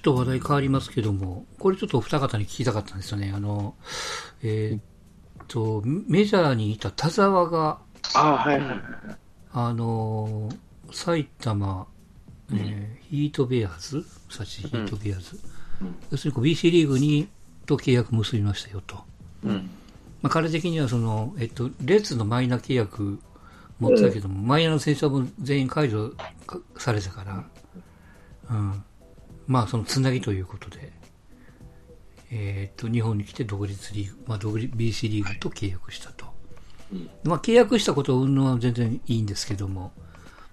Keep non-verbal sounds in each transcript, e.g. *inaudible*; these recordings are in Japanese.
っと話題変わりますけども、これちょっとお二方に聞きたかったんですよね。あの、えーっと、メジャーにいた田沢が、あはいはいはい。あのー埼玉、えーヒートベアーズ？サチヒートベアーズ。要するにこう BC リーグにと契約結びましたよと。うん。まあ、彼的にはその、えっと、レッツのマイナー契約持ってたけども、マイナーの選手はもう全員解除かされたから、うん。まあ、そのつなぎということで、えっと、日本に来て独立リーグ、まあ、独立 BC リーグと契約したと。まあ、契約したことをうんのは全然いいんですけども、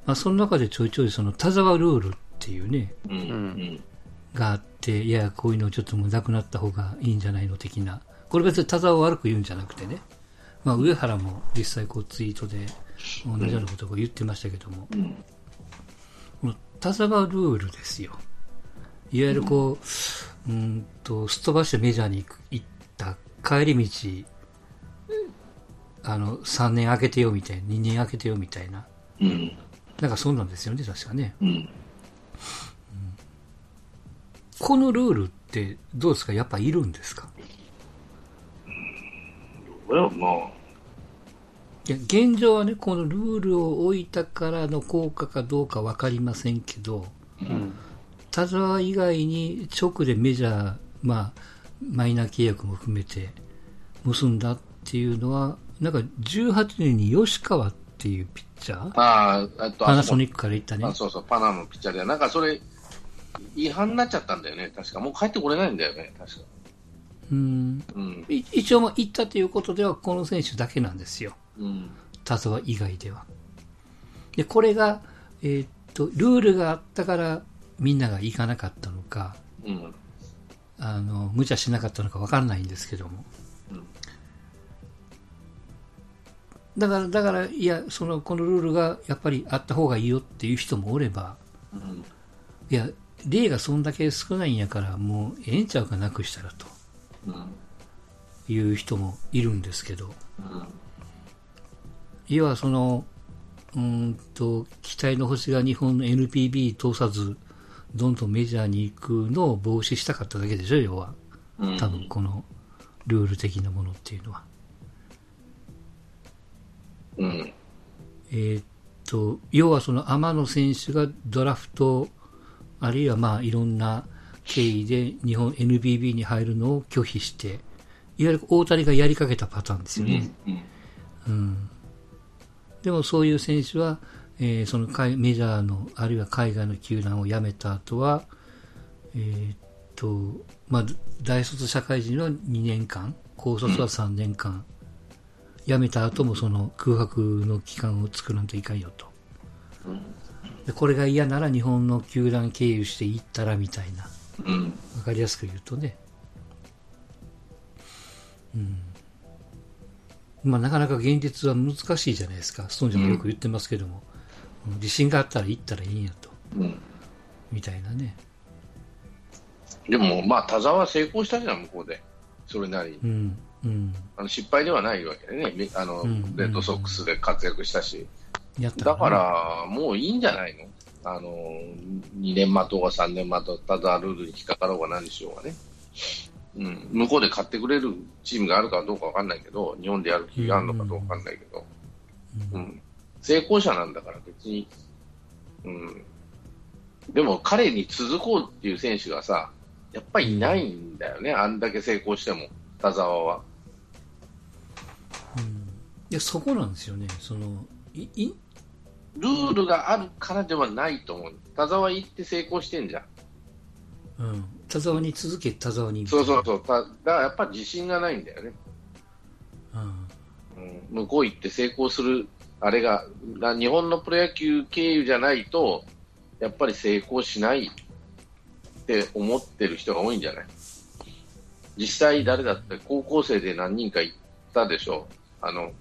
まあ、その中でちょいちょいその田沢ルールっていうね、うん。うん。があって、いや、こういうのちょっともうなくなった方がいいんじゃないの的な。これ別に田沢を悪く言うんじゃなくてね。まあ、上原も実際こうツイートで同じようなことを言ってましたけども、うん。この田沢ルールですよ。いわゆるこう、うーんと、すっ飛ばしてメジャーに行く行った帰り道、あの、3年空けてよみたいな、2年空けてよみたいな。うん。なんかそうなんですよね、確かね。うん。このルールってどうですか？やっぱいるんですか？いや、現状はね、このルールを置いたからの効果かどうかわかりませんけど、うん。田沢以外に直でメジャー、まあ、マイナー契約も含めて結んだっていうのは、なんか18年に吉川っていうピッチャー、ああ、あと、ッパナソニックから行ったねあ、。そうそう、パナマのピッチャーで、なんかそれ、違反になっちゃったんだよね、確か。もう帰ってこれないんだよね、確か。うんうん。い一応、まあ行ったということでは、この選手だけなんですよ。うん。田沢以外では。で、これが、えーっと、ルールがあったからみんなが行かなかったのか、うん。あの、無茶しなかったのかわかんないんですけども。うんだから、だから、いや、その、このルールがやっぱりあった方がいいよっていう人もおれば、うん。いや、例がそんだけ少ないんやから、もうええんちゃうかなくしたらと。いう人もいるんですけど、要はその、うんと、期待の星が日本の NPB 通さず、どんどんメジャーに行くのを防止したかっただけでしょ、要は。うん。多分このルール的なものっていうのは。うん。えーっと、要はその天野選手がドラフト、あるいはまあいろんな経緯で日本 NBB に入るのを拒否して、いわゆる大谷がやりかけたパターンですよね。うん。うん。でもそういう選手は、えーその海メジャーの、あるいは海外の球団を辞めた後は、えーっと、まあ、大卒社会人は2年間、高卒は3年間、辞めた後もその空白の期間を作らんといかんよと。でこれが嫌なら日本の球団経由して行ったらみたいな。うん。わかりやすく言うとね。うん。まあ、なかなか現実は難しいじゃないですか。ストーンジャーもよく言ってますけども、自信があったら行ったらいいんやと。うん。みたいなね。でも、まあ、田沢は成功したじゃん、向こうで。それなりに。うん。うん。あの失敗ではないわけでね。めあの、うんレッドソックスで活躍したし。やっただから、もういいんじゃないの？あの、2年待とうが3年待とうが、ただルールに引っかかろうが何しようがね。うん、向こうで買ってくれるチームがあるかどうかわかんないけど、日本でやる気があるのかどうかわかんないけど、うん、成功者なんだから別に、うん。でも彼に続こうっていう選手がさ、やっぱりいないんだよね、あんだけ成功しても、田沢は。いや、そこなんですよね。その、い、い、ルールがあるからではないと思う。田沢行って成功してんじゃん。うん。田沢に続け、田沢に。そうそうそう。ただからやっぱ自信がないんだよね。うん。うん、向こう行って成功する、あれが、な日本のプロ野球経由じゃないと、やっぱり成功しないって思ってる人が多いんじゃない？実際誰だって高校生で何人か行ったでしょ？あの、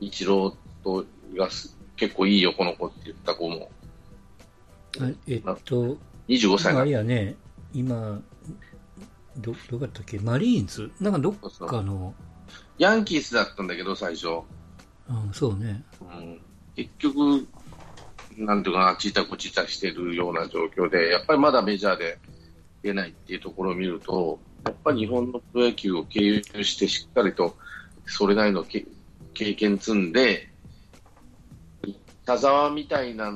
イチローとがす結構いいよ、この子って言った子も。あえっと、25歳あな。れやね、今、ど、どこだったっけ？マリーンズ？なんかどっかの、ヤンキースだったんだけど、最初。うん、そうね。うん結局、なんていうかな、ちいたこちいたしてるような状況で、やっぱりまだメジャーでけないっていうところを見ると、やっぱり日本のプロ野球を経由してしっかりとそれなりの経験積んで、田沢みたいな、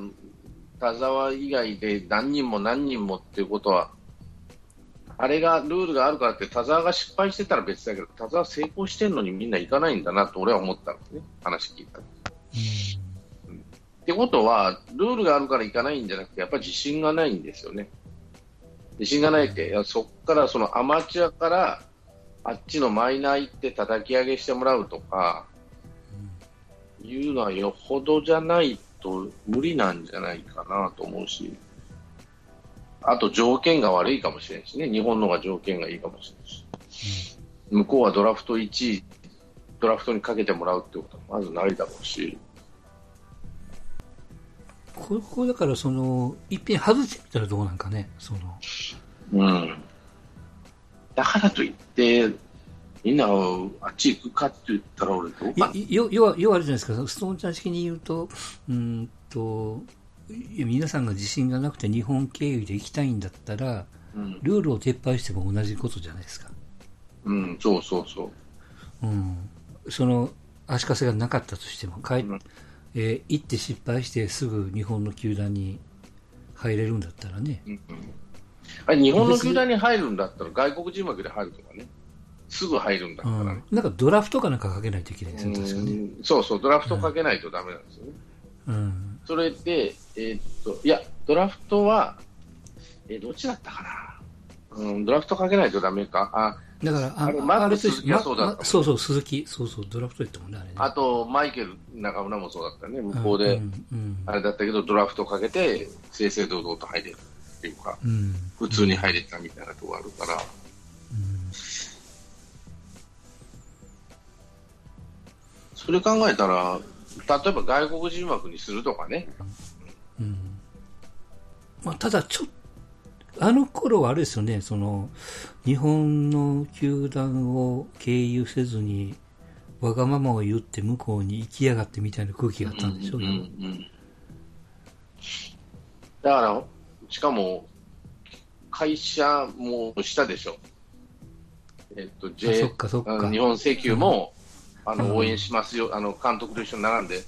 田沢以外で何人も何人もっていうことは、あれがルールがあるからって田沢が失敗してたら別だけど、田沢成功してるのにみんな行かないんだなと俺は思ったんですね、話聞いた。ってことは、ルールがあるから行かないんじゃなくて、やっぱり自信がないんですよね。自信がないって、いやそこからそのアマチュアからあっちのマイナー行って叩き上げしてもらうとか、いうのはよほどじゃないと無理なんじゃないかなと思うし、あと条件が悪いかもしれないしね、日本の方が条件がいいかもしれないし、向こうはドラフト1位、ドラフトにかけてもらうってことはまずないだろうし。ここだからその、いっぺん外してみたらどうなんかね、その。うん。だからといって、みんなあっち行くかって言ったら俺どうか要要は、要はあるじゃないですか、ストーンちゃん式に言うと、うんと、皆さんが自信がなくて日本経由で行きたいんだったら、うん、ルールを撤廃しても同じことじゃないですか。うん、そうそうそう。うん。その、足かせがなかったとしても、帰、うん、えー、行って失敗してすぐ日本の球団に入れるんだったらね。うん、あれ日本の球団に入るんだったら外国人枠で入るとかね。すぐ入るんだからね、うん、なんかドラフトかなんかかけないといけないですね、確かに。そうそう、ドラフトかけないとだめなんですよね。うん、それで、えー、っと、いや、ドラフトは、えー、どっちだったかな？うん、ドラフトかけないとだめか？あ、だから、あれ、マーク鈴木はそうだった、まそうそう、鈴木、そうそう、ドラフトやったもんね、あれ、ね、あと、マイケル中村もそうだったね、向こうで、あれだったけど、ドラフトかけて、正々堂々と入れるっていうか、うん、普通に入れたみたいなところあるから、それ考えたら、例えば外国人枠にするとかね。うんまあ、ただ、ちょっと、あの頃はあれですよね、その、日本の球団を経由せずに、わがままを言って向こうに行きやがってみたいな空気があったんでしょうね。うんうんうん、だから、しかも、会社もしたでしょ。えっと、J、日本請求も、あの応援しますよ、あの監督と一緒に並んで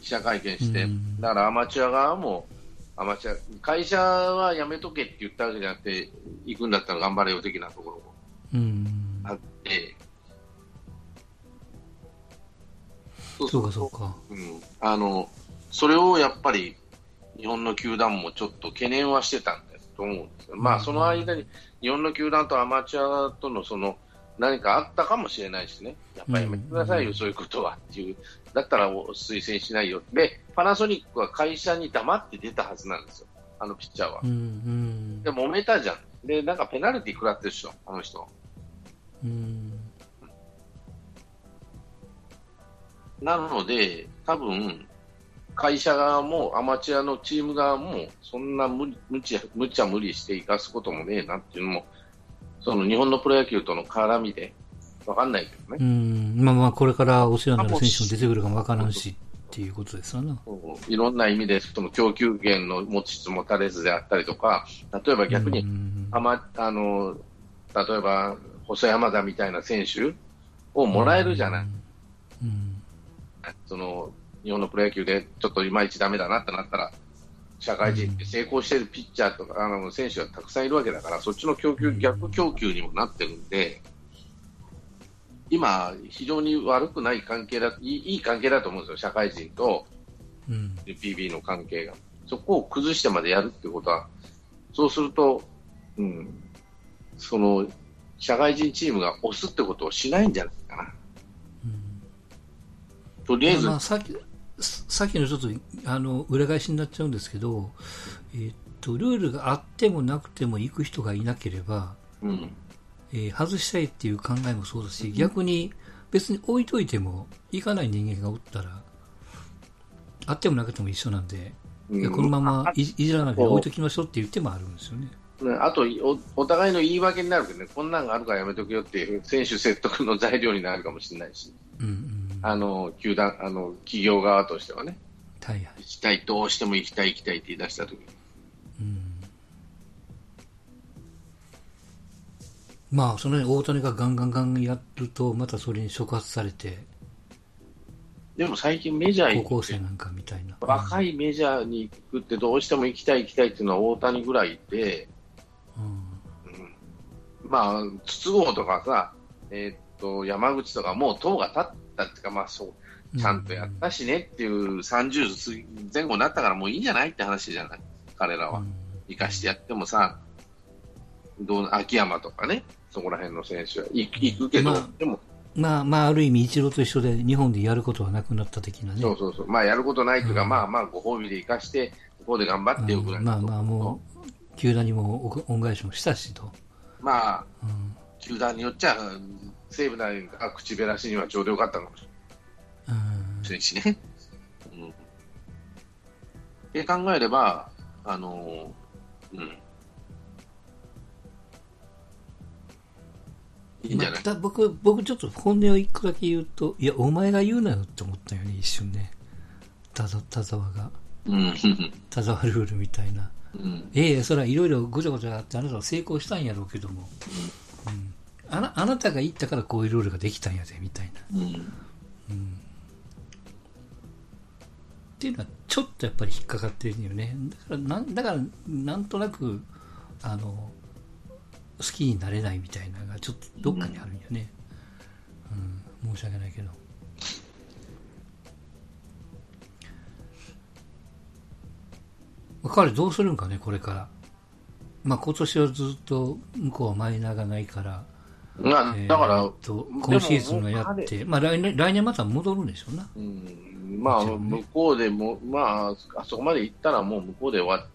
記者会見して、だからアマチュア側も、アマチュア会社はやめとけって言ったわけじゃなくて、行くんだったら頑張れよ的なところもあって、そうかそうか、うん、あのそれをやっぱり日本の球団もちょっと懸念はしてたんだと思うんですよ、まあ、その間に日本の球団とアマチュアとのその何かあったかもしれないしね、やっぱりやめてくださいよ、うん、そういうことはっていう、だったら推薦しないよ、でパナソニックは会社に黙って出たはずなんですよ、あのピッチャーは。うんうん、で、揉めたじゃん、で、なんかペナルティー食らってるでしょ、あの人。うん、なので、多分会社側もアマチュアのチーム側も、そんな無無茶無茶無理して生かすこともねえなっていうのもその日本のプロ野球との絡みで、わかんないけどね。うん、まあまあ、これからお世話になる選手も出てくるかもわからんしっていうことですよね。いろんな意味で、その供給源の持ちつ持たれずであったりとか、例えば逆に、あま、あの、例えば、細山田みたいな選手をもらえるじゃない。うん、その、日本のプロ野球でちょっといまいちだめだなってなったら、社会人って成功しているピッチャーとか、あの選手がたくさんいるわけだから、そっちの供給、逆供給にもなってるんで、今、非常に悪くない関係だ、いいいい関係だと思うんですよ、社会人と PB の関係が。そこを崩してまでやるってことは、そうすると、うん、その、社会人チームが押すってことをしないんじゃないかな。うん、とりあえず、まあ、さっきのちょっとあの裏返しになっちゃうんですけど、えー、っとルールがあってもなくても行く人がいなければ、うん、えー、外したいっていう考えもそうだし、逆に別に置いといても行かない人間がおったら、あってもなくても一緒なんで、うん、いやこのままいじらなくて置いときましょうって言ってもあるんですよね。あとお、お互いの言い訳になるけどね、こんなんがあるからやめとけよっていう選手説得の材料になるかもしれないし。うんうんあの球団あの企業側としてはね、はいはい、行きたい、どうしても行きたい、行きたいって言い出したときに、うん、まあ、そのね、大谷がガンガンガンやると、またそれに触発されて、でも最近メジャー高校生なんかみたいな。若いメジャーに行くってどうしても行きたい行きたいっていうのは大谷ぐらいで、うん。うん。まあ、筒香とかさ、えーっと、山口とかもう党が立ったっていうか、まあそう、ちゃんとやったしねっていう30過ぎ前後になったからもういいんじゃないって話じゃない彼らは。うん。生かしてやってもさ、どう秋山とかね、そこら辺の選手は行く行くけど、まあでも、まあ、まあ、ある意味、一郎と一緒で、日本でやることはなくなった的なね。そうそうそう、まあやることないというか、うん。まあまあご褒美で生かして、ここで頑張ってよぐらいまあまあ、もう、球団にもお恩返しもしたしと。まあ、うん。球団によっちゃ、西武内が口減らしにはちょうどよかったかもしうんれないしね。うん。って考えれば、あのーうん。いいんじゃない、ま僕、僕ちょっと本音を一個だけ言うと、いや、お前が言うなよって思ったよね、一瞬ね。田沢が。うん。田沢ルールみたいな。うん。ええそれはいろいろごちゃごちゃあって、あなたは成功したんやろうけども。うんあなあなたが言ったからこういうルールができたんやで、みたいな。うん。っていうのはちょっとやっぱり引っかかってるよね。だからなんだからなんとなくあの好きになれないみたいなのがちょっとどっかにあるんよね、うん。申し訳ないけど。彼どうするんかねこれから。まあ今年はずっと向こうはマイナーがないから、まあ、えーだから、と今シーズンがやって、まあ、来年来年また戻るんでしょうな。うん、まあ、向こうでも、まあ、あそこまで行ったら、もう向こうで終わ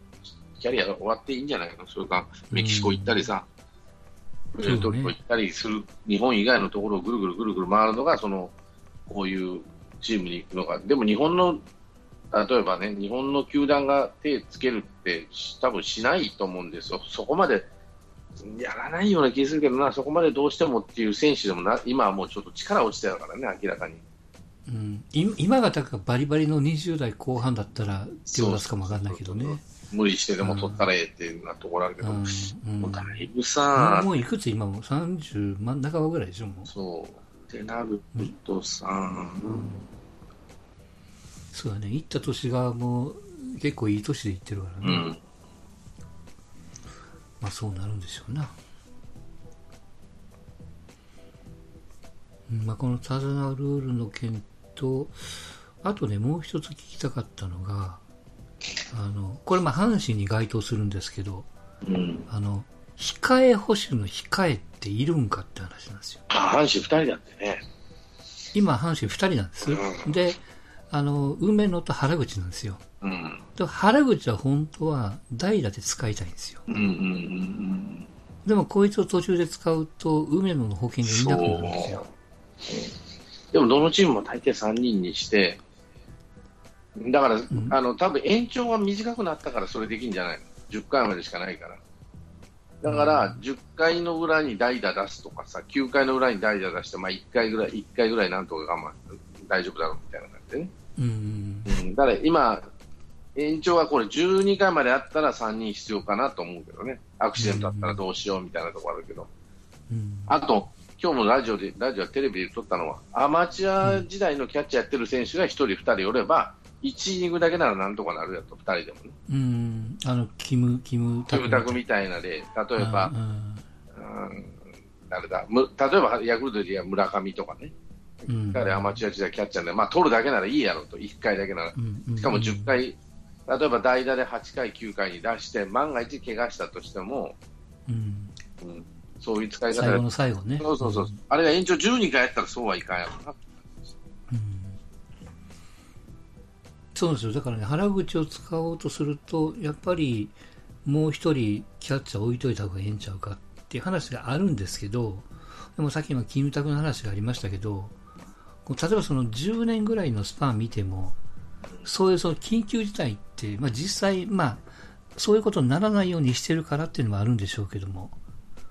キャリアが終わっていいんじゃないの、それか、メキシコ行ったりさ、プエルトリコ行ったりする、日本以外のところをぐるぐるぐるぐる回るのが、その、こういうチームに行くのが、でも日本の、例えばね、日本の球団が手つけるって、多分しないと思うんですよ、そこまで。やらないような気がするけどな、そこまでどうしてもっていう選手でもな、今はもうちょっと力落ちてるからね、明らかに。うん、い今がだからバリバリの20代後半だったら手を出すかもわかんないけどね。無理してでも取ったらええっていうなところあるけど、うんうんもうだいぶもさう、もういくつ今も？う30真ん中ぐらいでしょもう。そう、ってなるとさ、そうだね。行った年がもう結構いい年で行ってるからね。うん、まあそうなるんでしょうな。うんまあこのタザナルールの件と、あとね、もう一つ聞きたかったのが、あの、これまあ阪神に該当するんですけど、うん、あの、控え捕手の控えっているんかって話なんですよ。あ阪神2人だってね、今、阪神2人なんです。うんで、あの、梅野と原口なんですよ。うん、で原口は本当は代打で使いたいんですよ。うん、うん、うん、でもこいつを途中で使うと、梅野の保険がいなくなるんですよ。でもどのチームも大抵3人にして、だから、んあの多分延長が短くなったからそれできるんじゃないの、10回までしかないから。だから、10回の裏に代打出すとかさ、9回の裏に代打出して、まあ、1回ぐらい、1回ぐらいなんとか我慢、大丈夫だろうみたいな感じでね。うん。うん、だから今、延長はこれ12回まであったら3人必要かなと思うけどね、アクシデントあったらどうしようみたいなところあるけど、うん。あと、今日もラジオで、ラジオはテレビで撮ったのは、アマチュア時代のキャッチャーやってる選手が1人、2人おれば、1イニングだけならなんとかなるやと、2人でもね。うん。あの、キム、キムキムタクみたいなで、例えばう、んうん誰だ、む例えばヤクルトで言えば村上とかね、うん。彼アマチュア時代キャッチャーで、まあ取るだけならいいやろと、1回だけなら。うんしかも10。回、例えば代打で8回、9回に出して、万が一怪我したとしても、うん。うん、そういう使い方最後での最後ね。そうそうそう、あれが延長12回やったらそうはいかんやろな。うんそうですよ。だからね、原口を使おうとすると、やっぱり、もう一人キャッチャー置いといた方がええんちゃうかっていう話があるんですけど、でもさっきのキムタクの話がありましたけど、例えばその10年ぐらいのスパン見ても、そういうその緊急事態って、まあ実際、まあ、そういうことにならないようにしてるからっていうのもあるんでしょうけども、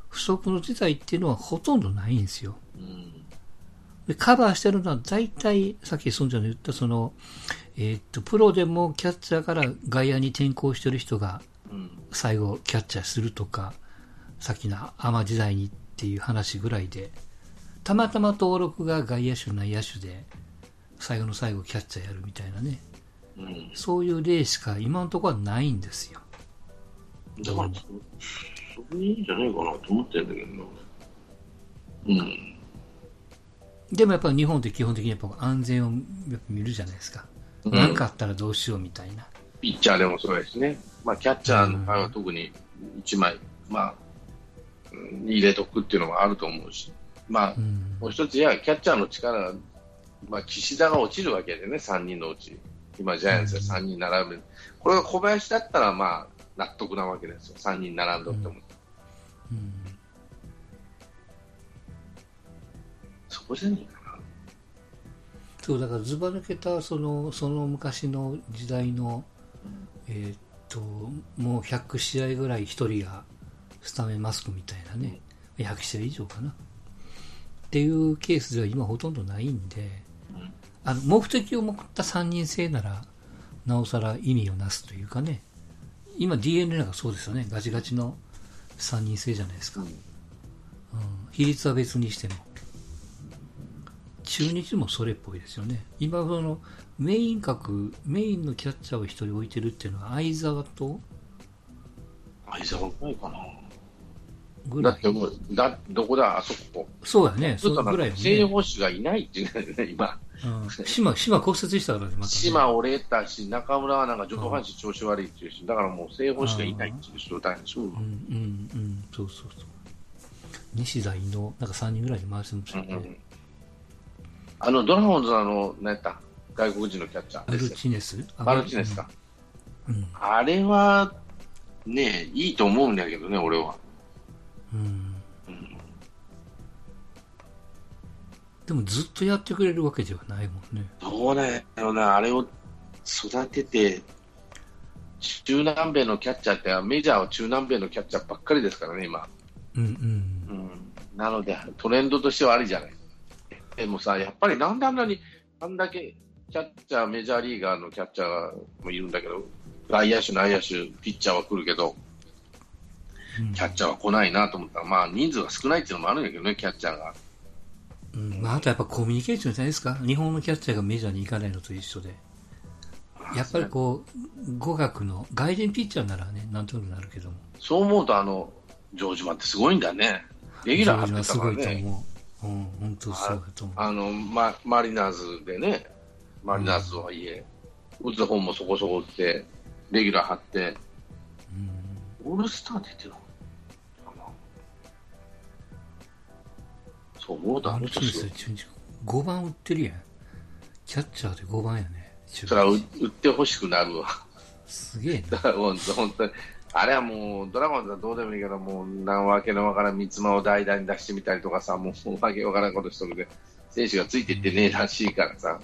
不測の事態っていうのはほとんどないんですよ。うん。でカバーしてるのは大体、さっき孫ちゃんの言ったその、えーっと、プロでもキャッチャーから外野に転向してる人がうん。最後キャッチャーするとか、さっきのアマ時代にっていう話ぐらいで、たまたま登録が外野手、内野手で、最後の最後キャッチャーやるみたいなね、うん。そういう例しか今のところはないんですよ。だから、そそれいいんじゃないかなと思ってるんだけどな。うん。でもやっぱ日本って基本的にやっぱ安全を見るじゃないですか。うん何かあったらどうしようみたいな。ピッチャーでもそうですね。まあ、キャッチャーの場合は特に1枚、まあ、うん入れとくっていうのもあると思うし。まあう、ん。もう一つ、いや、キャッチャーの力、まあ、岸田が落ちるわけでね、3人のうち。今、ジャイアンツで3人並べる。これが小林だったら、まあ、納得なわけですよ。3人並んどっても。うんそこじゃねえかな。そう、だからずば抜けた、その、その昔の時代の、えーっと、もう100試合ぐらい1人がスタメンマスクみたいなね、100試合以上かな。っていうケースでは今ほとんどないんで、うんあの、目的を持った3人制なら、なおさら意味をなすというかね、今 DNA なんかそうですよね、ガチガチの3人制じゃないですか。うん、比率は別にしても。中日もそれっぽいですよね。今、その、メイン格、メインのキャッチャーを一人置いてるっていうのは、相沢と相沢ぐらいかな。ぐらい。だってもう、だ、どこだ、あそこ。そうやね、そのぐらいよか正ね。捕手がいないっていうね、今。うん、島、島骨折したからね、また、ね。島折れたし、中村はなんか上半身調子悪いっていうし、だからもう正捕手がいないっていう状態でしょ。うん、うん、うん、そうそうそう。西田、伊野、なんか3人ぐらいで回してましたよね。うんうんあの、ドラゴンズのあの、何やった外国人のキャッチャーマル。チネス？マルチネスか。。うん。あれは、ねいいと思うんだけどね、俺は。うん。でもずっとやってくれるわけではないもんね。どうだろうな、あれを育てて、中南米のキャッチャーって、メジャーは中南米のキャッチャーばっかりですからね、今。うんうん。うん、なので、トレンドとしてはありじゃない。でもさ、やっぱりなんであんなに、あんだけキャッチャー、メジャーリーガーのキャッチャーもいるんだけど、外野手、内野手、ピッチャーは来るけど、うんキャッチャーは来ないなと思ったら、まあ人数が少ないっていうのもあるんだけどね、キャッチャーが。うんまあ、あとやっぱコミュニケーションじゃないですか？日本のキャッチャーがメジャーに行かないのと一緒で。やっぱりこう、語学の、外人ピッチャーならね、なんとなくなるけども。そう思うと、あの、城島ってすごいんだね。レギュラー張ってたからすごいとね。思う。うん、本当そうだと思う。あの、ま、マリナーズでね、マリナーズとはいえ、打つ方もそこそこ打って、レギュラー張って、オールスター出てるのそう思うとマあルチネス、中日5番打ってるやん。キャッチャーで5番やね。中それは打日打ってほしくなるわ。すげえな。本当本当に。あれはもう、ドラゴンズはどうでもいいけど、もう、なんわけのわからん三つ間を代打に出してみたりとかさ、もう、わけわからんことしとるで、選手がついていってねえらしいからさ。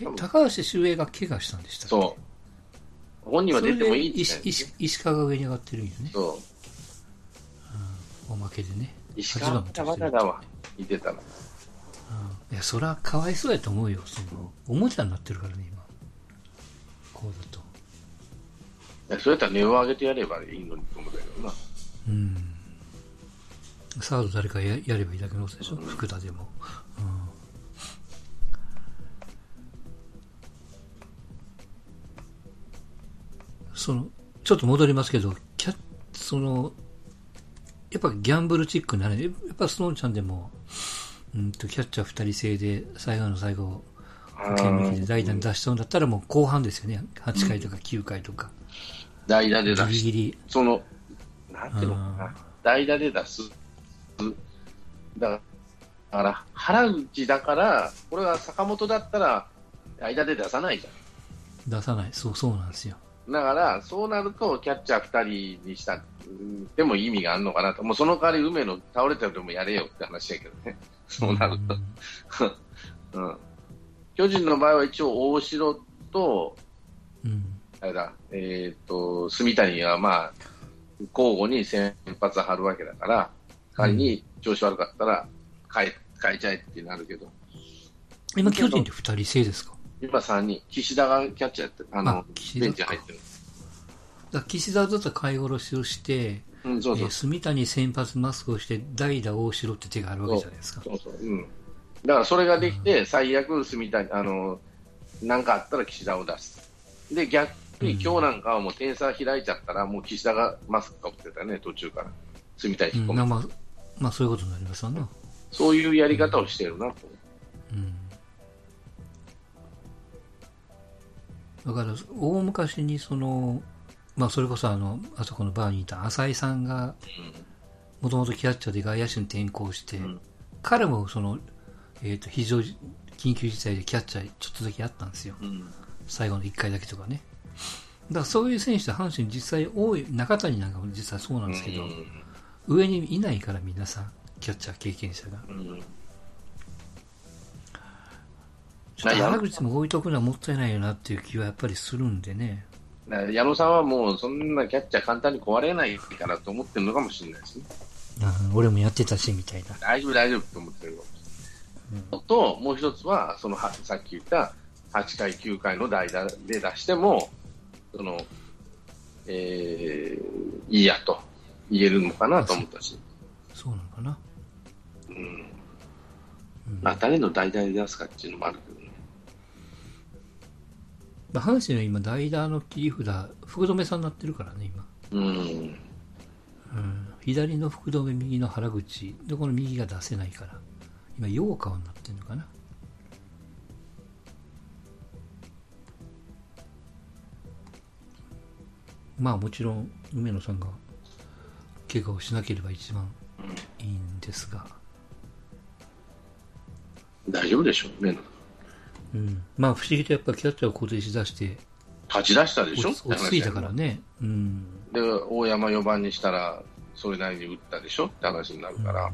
え、高橋周平が怪我したんでしたっけ？そう。本人は出てもいいってそれで石石石川が上に上がってるんよね。そう。おまけでね。石川まだまだだわ。いてたら。うんいや、それはかわいそうやと思うよ。その、おもちゃになってるからね、今。こうだと。いやそれやったら値を上げてやればいいのにと思うんだけどな。うん。サード誰かややればいいだけのことでしょ、福田でも。うん。その、ちょっと戻りますけど、キャその、やっぱギャンブルチックになる。やっぱスノーちゃんでも、うんと、キャッチャー二人制で、最後の最後、保険抜きで代打に出しそうだったらもう後半ですよね。8回とか9回とか。代打で出しギリギリ。その、なんていうのかな。代打で出す。だから、原口だから、これは坂本だったら、間で出さないじゃ出さない。そう、そうなんですよ。ん。だから、そうなると、キャッチャー2人にした、うんでも意味があるのかなと。もうその代わり、梅野倒れてでもやれよって話やけどね。*laughs* そうなると。うん。巨人の場合は一応、大城と、うん。あれだ、えっ、と、住谷はまあ、交互に先発張るわけだから、仮に調子悪かったら変え、変えちゃえってなるけど、今、巨人って二人制ですか？今3人、岸田がキャッチャーやって、あのベンチ入ってる。だ岸田だったら買い殺しをして、うん、そうそうえー。住谷先発マスクをして代打大城って手があるわけじゃないですか。そうそう。うん。だからそれができて、最悪、住谷、あの、なんかあったら岸田を出す。で、逆に今日なんかはもう点差開いちゃったら、もう岸田がマスクかぶってたよね、途中から。住谷うん、引っ込めまあ、まあ、まあそういうことになりますわな。そういうやり方をしてるなと。うだから、大昔にその、まあそれこそあの、あそこのバーにいた浅井さんが、もともとキャッチャーで外野手に転向して、うん彼もその、えっ、と、非常緊急事態でキャッチャーちょっとだけやったんですよ。うん。最後の1回だけとかね。だからそういう選手って阪神実際多い、中谷なんかも実はそうなんですけど、上にいないから皆さん、キャッチャー経験者が。うん。うん。ちょっと原口も置いとくのはもったいないよなっていう気はやっぱりするんでね。矢野さんはもうそんなキャッチャー簡単に壊れないからと思ってるのかもしれないですね。うん俺もやってたし、みたいな。大丈夫、大丈夫って思ってるの。と、もう一つは、そのはさっき言った8回、9回の代打で出しても、その、えー、いいやと言えるのかなと思ったし、そうなのかな。うん。うんまあ、誰の代打で出すかっていうのもあるけど阪神は今、代打の切り札、福留さんになってるからね、今。うん。うん、左の福留、右の原口。で、この右が出せないから。今、陽川になってるのかな。まあ、もちろん、梅野さんが怪我をしなければ一番いいんですが。大丈夫でしょうね。うん。まあ、不思議とやっぱキャッチャーを固定しだして、立ち出したでしょ？落ち着いたからね。うん。で、大山4番にしたら、それなりに打ったでしょ？って話になるから、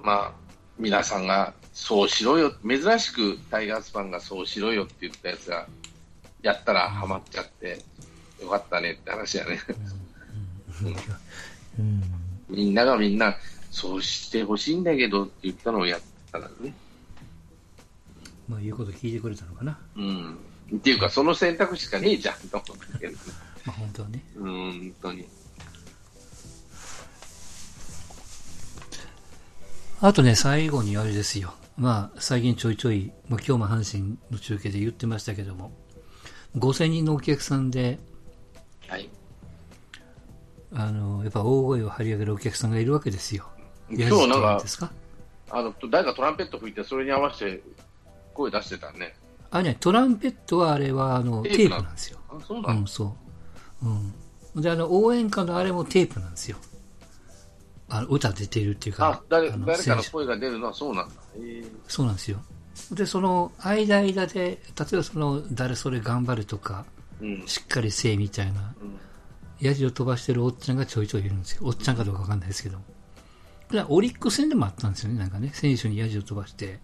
まあ、皆さんがそうしろよ、珍しくタイガースファンがそうしろよって言ったやつが、やったらハマっちゃって、よかったねって話やね。うん。みんながみんな、そうしてほしいんだけどって言ったのをやったからね。まあ、言うこと聞いてくれたのかな。うん。っていうか、その選択肢しかねえじゃんと思ったけどね。*laughs* まあ、本当はね。うん、本当に。あとね、最後にあれですよ。まあ、最近ちょいちょい、まあ、今日も阪神の中継で言ってましたけども、5000人のお客さんで、はい。あの、やっぱ大声を張り上げるお客さんがいるわけですよ。今日なんか？あの、誰かトランペット吹いて、それに合わせて声出してたね。あ、ね、トランペットはあれは、あの、テープなんですよ。あ、そうなの、うん、そう。うん。で、あの、応援歌のあれもテープなんですよ。あの、歌出てるっていうか、あ、誰の誰かの声が出るの？はそうなんだ。えそうなんですよ。で、その間間で、例えばその、誰それ頑張るとか、ーうん。しっかりせえみたいな、うんヤジを飛ばしてるおっちゃんがちょいちょいいるんですよ。おっちゃんかどうかわかんないですけど。オリックス戦でもあったんですよね。なんかね、選手にヤジを飛ばして、うん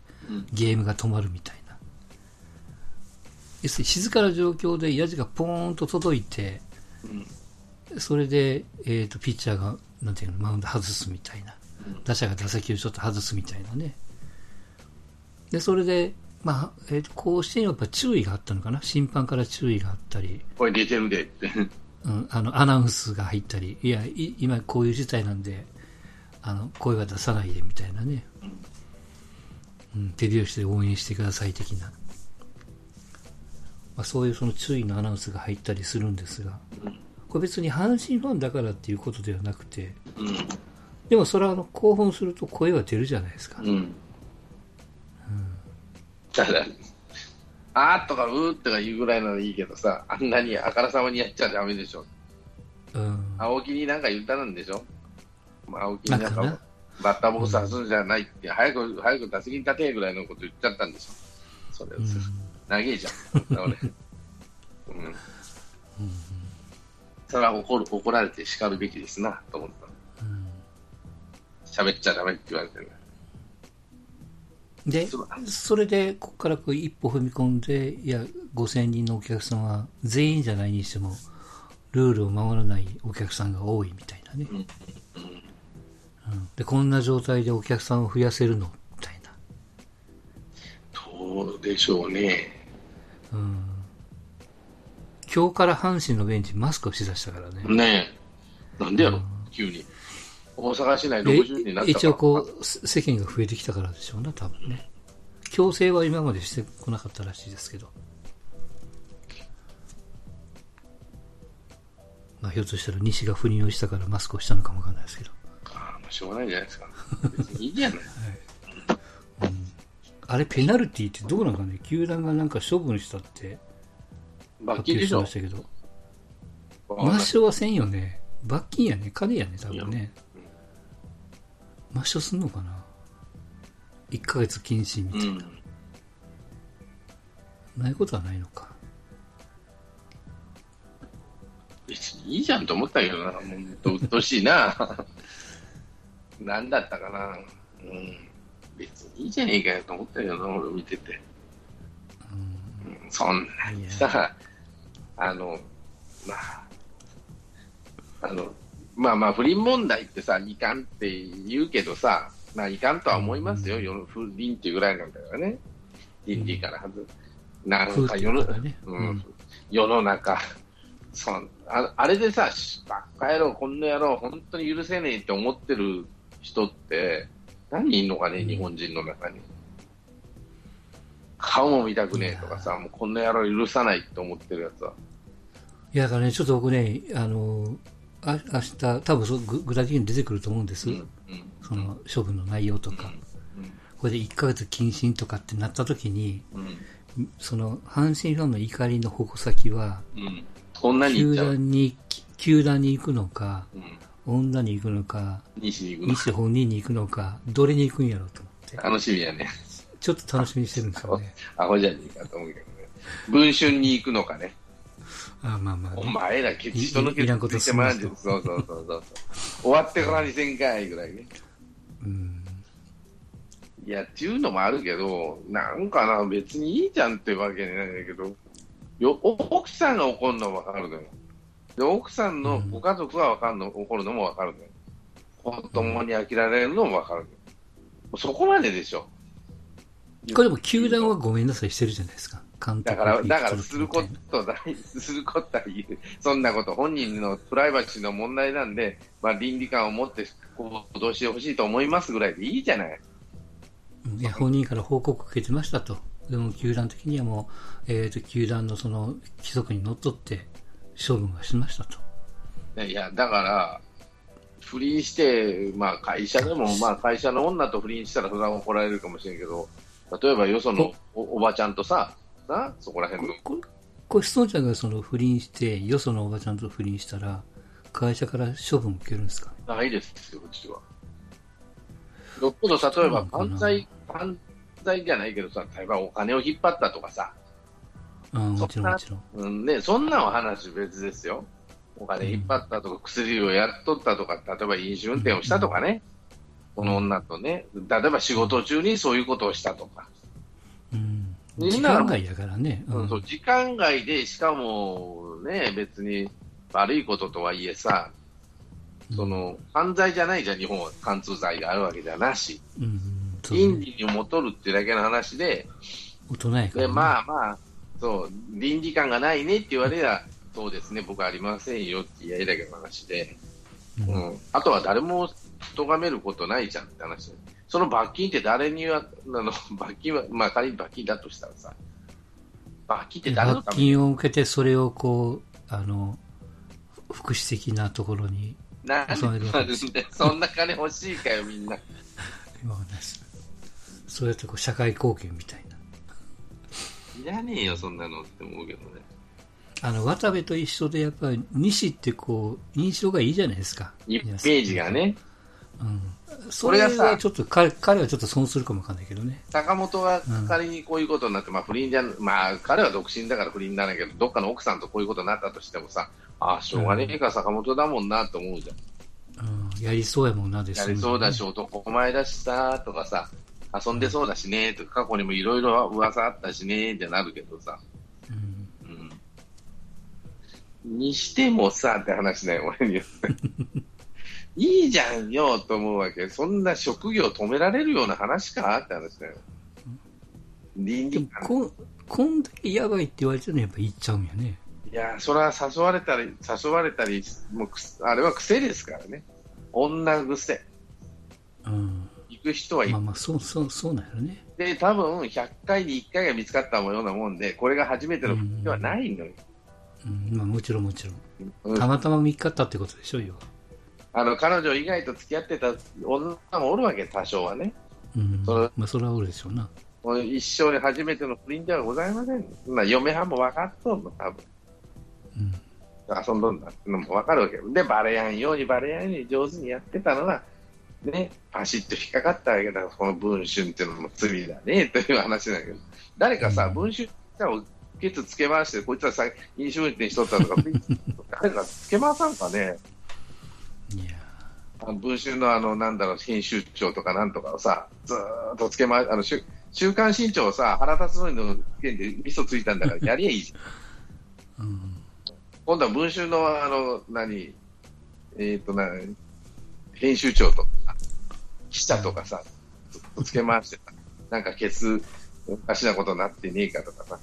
ゲームが止まるみたいな。要するに静かな状況でヤジがポーンと届いて、うん。それで、えっ、と、ピッチャーが、なんていうの、マウンド外すみたいな。うん打者が打席をちょっと外すみたいなね。で、それで、まあ、えっ、と、甲子園はやっぱ注意があったのかな？審判から注意があったり、これ出てるでって。*laughs* うん、あの、アナウンスが入ったり、いや、い今こういう事態なんで、あの、声は出さないでみたいなね。うん、手拍子で応援してください的な。まあ、そういうその注意のアナウンスが入ったりするんですが、これ別に阪神ファンだからっていうことではなくて、うん。でもそれはあの興奮すると声は出るじゃないですか。うん。ただ、*laughs* あーとかうーとか言うぐらいならいいけどさ、あんなにあからさまにやっちゃダメでしょ。うん。青木になんか言ったなんでしょ。まあ青木になんかバッターボックス外すんじゃないって、早く、早く打席に立てぐらいのこと言っちゃったんでしょ。それをさ、長えじゃん。俺。うん。それは怒る、怒られて叱るべきですな、と思った。喋っちゃダメって言われてる。でそれで、ここからこう一歩踏み込んで、いや、5000人のお客さんは、全員じゃないにしても、ルールを守らないお客さんが多いみたいなね。うんで、こんな状態でお客さんを増やせるの？みたいな。どうでしょうね。うん今今日から阪神のベンチマスクをしだしたからね。ねえ。なんでやろ、うん急に。大阪市内で60人になった。一応こう、せ世間が増えてきたからでしょうな、多分ね。強制は今までしてこなかったらしいですけど。まあ、ひょっとしたら西が不倫をしたからマスクをしたのかもわかんないですけど。しょうがないじゃないですか。別にいいじゃない。あれ、ペナルティってどうなんかね、球団がなんか処分したって罰金でしょましたけど、抹消はせんよね。罰金やね。金やね、多分ね。抹消すんのかな ?1 ヶ月禁止みたいな。うん。ないことはないのか。別にいいじゃんと思ったけどな。もう、どうっとうしいな。なんだったかな。うん。別にいいじゃねえかよと思ったけどな、俺見てて。うん、そんなにさ、あの、まあ、あの、まあまあ、不倫問題ってさ、いかんって言うけどさ、まあ、いかんとは思いますよ。世の不倫っていうぐらいなんだからね。倫理からはず。なんか世の、ね。ううんん、世の中、そんああれでさ、しばっか野郎、こんな野郎、本当に許せねえって思ってる人って、何人いんのかね、うん日本人の中に。顔も見たくねえとかさ、もうこんな野郎許さないって思ってるやつは。いや、だからね、ちょっと僕ね、あの、あ明日、多分そう具具体的に出てくると思うんです。うんうんその処分の内容とか。これで1ヶ月謹慎とかってなった時に、うんその阪神ファンの怒りの矛先は、うんこんなに言球。団に、球団に行くのか、うん女に行くのか、西に行くの西本人に行くのか、どれに行くんやろうと思って、楽しみやね。ちょっと楽しみにしてるんですよね。アホじゃねえかと思うけどね。文春に行くのかね。あまあまあ、お前ら、ケチ人のケチついてまんじゃん。すんなそうそうそうそう。終わってからにせんかいぐらいね。うん。いや、っていうのもあるけど、なんかな、別にいいじゃんってわけじゃないんだけど、よ奥さんが怒るのはわかるのよ。で、奥さんのうんご家族はわかるの、怒るのもわかるのよ。子供に飽きられるのもわかるのそこまででしょ。これでも球団はごめんなさいしてるじゃないですか。だから、だからにすることだ、することは言う。そんなこと、本人のプライバシーの問題なんで、まあ、倫理観を持って行動してほしいと思いますぐらいでいいじゃない。うんいや、本人から報告受けてましたと。でも、球団的にはもう、えっ、と、球団のその規則にのっとって、処分はしましたと。いや、だから、不倫して、まあ会社でも、まあ会社の女と不倫したらそれは怒られるかもしれんけど、例えばよそのおおばちゃんとさ、な、そこら辺の、これ、こちゃんがその不倫して、よそのおばちゃんと不倫したら、会社から処分受けるんですか？ないですよ、うちは。よっぽど例えば犯罪、犯罪じゃないけどさ、例えばお金を引っ張ったとかさ、うん、もちろんもちろん。うんね、そんなんは話別ですよ。お金引っ張ったとか、薬をやっとったとか、例えば飲酒運転をしたとかね、この女とね、例えば仕事中にそういうことをしたとか、うん。時間外やからね。うん。そう時間外で、しかもね、別に悪いこととはいえさ、その犯罪じゃないじゃん、日本は貫通罪があるわけじゃなし、うん、うん。そう倫ね。理にもとるっていうだけの話で、大人やから、でね。まあまあ、そう、倫理観がないねって言われりゃ、そうですね、僕はありませんよって言いだけの話で、うん。うん、あとは誰も咎めることないじゃんって話。その罰金って誰には、*laughs* あの罰金は、まあ仮に罰金だとしたらさ、罰金って誰のた罰金を受けて、それをこう、あの、福祉的なところに、なん納めるわけです。で *laughs* そんな金欲しいかよ、みんな。*laughs* そうやってこう社会貢献みたいな。いらねえよ、そんなのって思うけどね。あの、渡部と一緒で、やっぱり、西ってこう、印象がいいじゃないですか。イメージがね。うん。それはちょっと、彼彼はちょっと損するかもわかんないけどね。坂本が仮にこういうことになって、まあ不倫じゃん、まあ彼は独身だから不倫なんだけど、どっかの奥さんとこういうことになったとしてもさ、ああ、しょうがねえか、坂本だもんなと思うじゃん。うん。やりそうやもんなです、やりそうだし、男前だしさ、とかさ、遊んでそうだしね、とか、過去にもいろいろ噂あったしね、ってなるけどさ、うん。うん。にしてもさ、って話だよ、俺には。*laughs* いいじゃんよ、と思うわけ。そんな職業止められるような話か？って話だよ。倫理観。こん、こんだけやばいって言われてるのやっぱ言っちゃうんやね。いや、それは誘われたり、誘われたり、もうくあれは癖ですからね。女癖。うん。行く人は行くまあまあ、そう、そう、そうなんやろね。で、多分100回に1回が見つかったようなもんで、これが初めての復帰ではないのよ。うん。まあ、もちろんもちろん。うんたまたま見っかったってことでしょ、要は。あの彼女以外と付き合ってた女もおるわけ、多少はね。うん。それまあ、それはおるでしょうな。もう一生に初めての不倫ではございません。まあ、嫁はんも分かっとんの、多分うん。遊んどんだってのも分かるわけよ。で、バレやんようにバレやんように上手にやってたのが、ね、パシッと引っかかったわけだから、この文春っていうのも罪だね、という話だけど、誰かさ、うん文春をケツつけ回して、こいつはさ、飲酒運転しとったとか、*laughs* 誰かつけ回さんかね、いやあの文春のあの、なんだろう、編集長とかなんとかをさ、ずーっとつけ回あの、週週刊新潮をさ、腹立つのにの件でミソついたんだから、*laughs* やりゃいいじゃん。うん。今度は文春のあの、何、えっ、とな、編集長とか、記者とかさ、ずっとつけ回してさ、なんか消す、おかしなことになってねえかとかさ。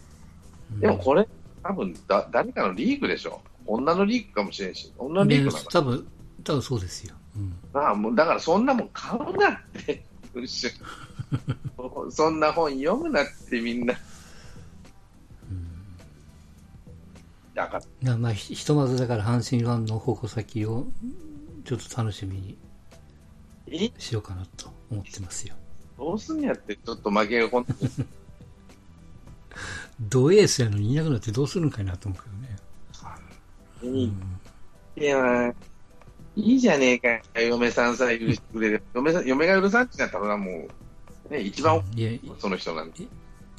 でもこれ、多分だ、誰かのリークでしょ。女のリークかもしれんし、女のリークなので多分、多分そうですよ。うん。ああもうだからそんなもん買うなって、*laughs* *laughs* そんな本読むなってみんな。だからなまあ、ひひとまずだから阪神ファンの矛先をちょっと楽しみにえしようかなと思ってますよ。どうすんやって、ちょっと負けがこんド *laughs* エースやのにいなくなってどうするんかいなと思うけどね。いいいや、いいじゃねえかよ、嫁さんさえ許してくれる。嫁さん嫁が許さんってなったらもう、ね、一番いや、いその人なんて、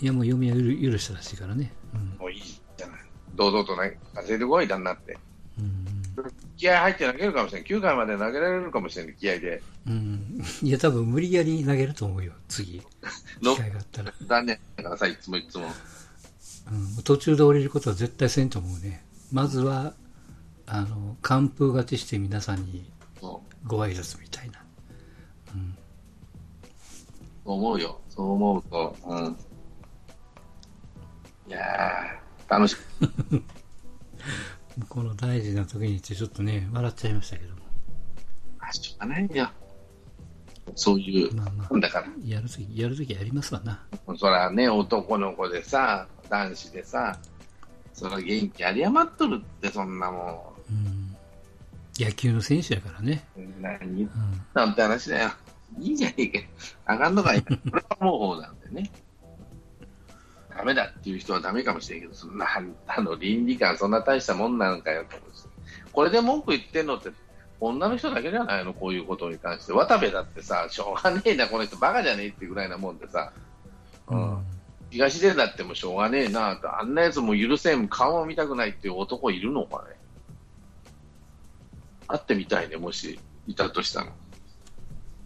やもう読みは許許したらしいからね。うん。もういいじゃない。堂々とね、稼いでこい、旦那って。うん気合入って投げるかもしれん。9回まで投げられるかもしれん、気合で。うん。いや、多分無理やり投げると思うよ、次。の機会があったら。残念だからさ、いつもいつも。うん、途中で降りることは絶対せんと思うね。まずは、あの、完封勝ちして皆さんにご挨拶みたいな。うん。そう思うよ。そう思うと、うん。いやー、楽しい。*laughs* この大事な時にってちょっとね、笑っちゃいましたけども。あしょうがないよ。そういう、まあまあだから。やるとき、やるときやりますわな。そらね、男の子でさ、男子でさ、そら元気あり余っとるって、そんなもうん。野球の選手やからね。ん。何うん。なんて話だよ。いいじゃねえかよ。あかんのかい。*laughs* これはもう方なんでね。ダメだっていう人はダメかもしれんけど、そんな、あの、倫理観そんな大したもんなのかよと思って。これで文句言ってんのって、女の人だけじゃないのこういうことに関して。渡部だってさ、しょうがねえな、この人バカじゃねえってぐらいなもんでさ。うん。東出だってもしょうがねえなと、あんなやつも許せん、顔も見たくないっていう男いるのかね。会ってみたいね、もしいたとしたら。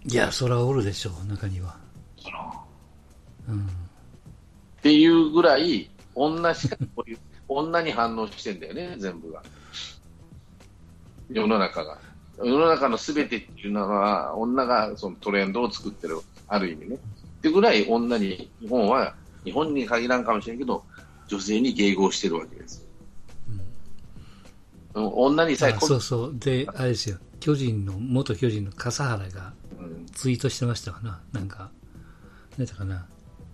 いや、そらおるでしょう、中には。うん。っていうぐらい、女しかこういう、*laughs* 女に反応してんだよね、全部が。世の中が。世の中のすべてっていうのは、女がそのトレンドを作ってる、ある意味ね。ってぐらい女に、日本は、日本に限らんかもしれんけど、女性に迎合してるわけです。女にさえあそうそう。で、あれですよ。巨人の、元巨人の笠原がうんツイートしてましたわな。なんか、なんだかな。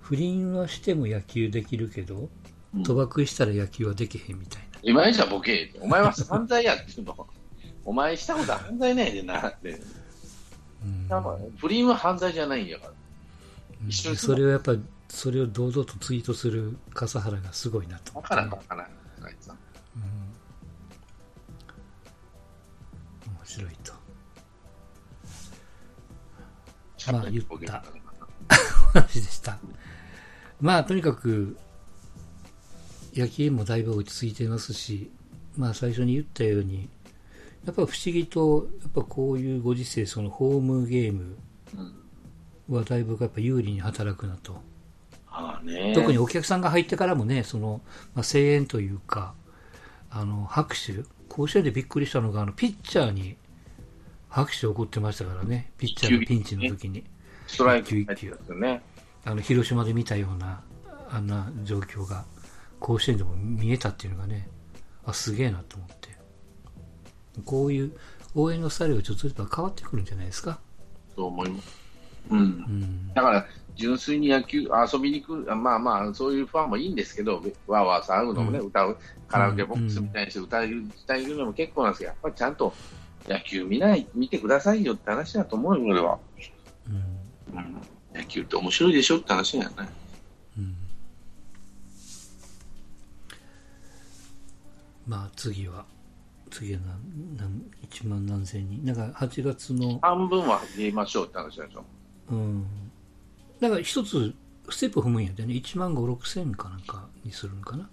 不倫はしても野球できるけど、うん賭博したら野球はできへんみたいな。今じゃボケ。お前は犯罪やっての。お前したことは犯罪ないでなって。うん不倫は犯罪じゃないんやから。それをやっぱり、それを堂々とツイートする笠原がすごいなと思ってだからかわからん、あいつは。面白いと。まあ言った *laughs* 話でした。まあとにかく、野球もだいぶ落ち着いていますし、まあ最初に言ったように、やっぱ不思議と、やっぱこういうご時世、そのホームゲームうん。はだいぶやっぱ有利に働くなと。ああね。特にお客さんが入ってからもね、その、まあ、声援というか、あの、拍手、甲子園でびっくりしたのが、あの、ピッチャーに拍手を送ってましたからね、ピッチャーのピンチの時に、ストライク入ってたんですよね。あの、広島で見たような、あんな状況が、甲子園でも見えたっていうのがね、あ、すげえなと思って。こういう応援のスタイルがちょっとずつ変わってくるんじゃないですか。そう思います。うん。うん、だから、純粋に野球、遊びに来る、まあまあ、そういうファンもいいんですけど、わーわー騒ぐのもね、うん、歌う、カラオケボックスみたいにして歌える、歌えるのも結構なんですけど、やっぱりちゃんと野球見ない、見てくださいよって話だと思うよ、俺は。うん。うん、野球って面白いでしょって話だよね。うん。まあ、次は。次は何何1万何千人なんか8月の半分は入れましょうって話でしょうんだから一つステップ踏むんやでね1万5 6千かなんかにするんかな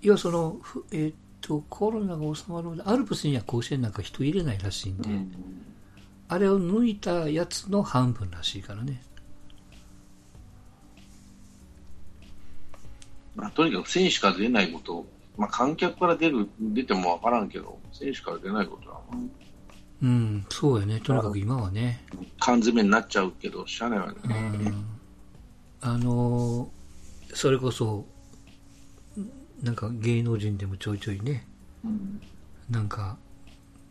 要はそのえっ、ー、とコロナが収まるまでアルプスには甲子園なんか人入れないらしいんで、うん、あれを抜いたやつの半分らしいからね。まあ、とにかく選手から出ないことまあ、観客から出る出ても分からんけど、選手から出ないことは、うん、そうやね、とにかく今はね。缶詰になっちゃうけど、しゃあないわね。あのー、それこそ、なんか芸能人でもちょいちょいね、うん、なんか、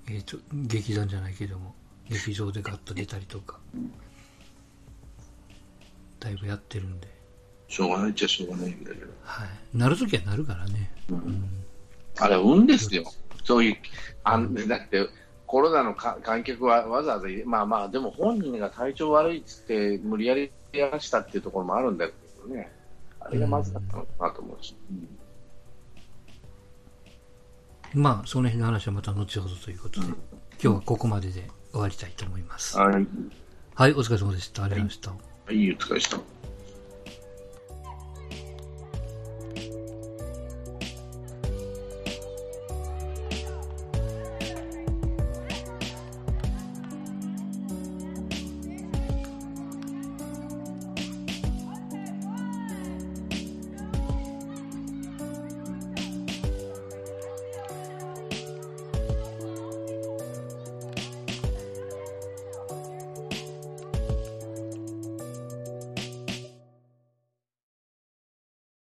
えーと、劇団じゃないけども、劇場でガッと出たりとか、うん、だいぶやってるんで。しょうがないっちゃしょうがないんだけど。はい。なるときはなるからね。うん。あれ、運ですよ。そういう、あんだって、コロナのか観客はわざわざ、まあまあ、でも本人が体調悪いっつって、無理やりやらしたっていうところもあるんだけどね。あれがまずかったのかなと思うし。うん、まあ、その辺の話はまた後ほどということで、うん、今日はここまでで終わりたいと思います。はい。はい、お疲れ様でした。ありがとうございました。はい、お疲れ様でした。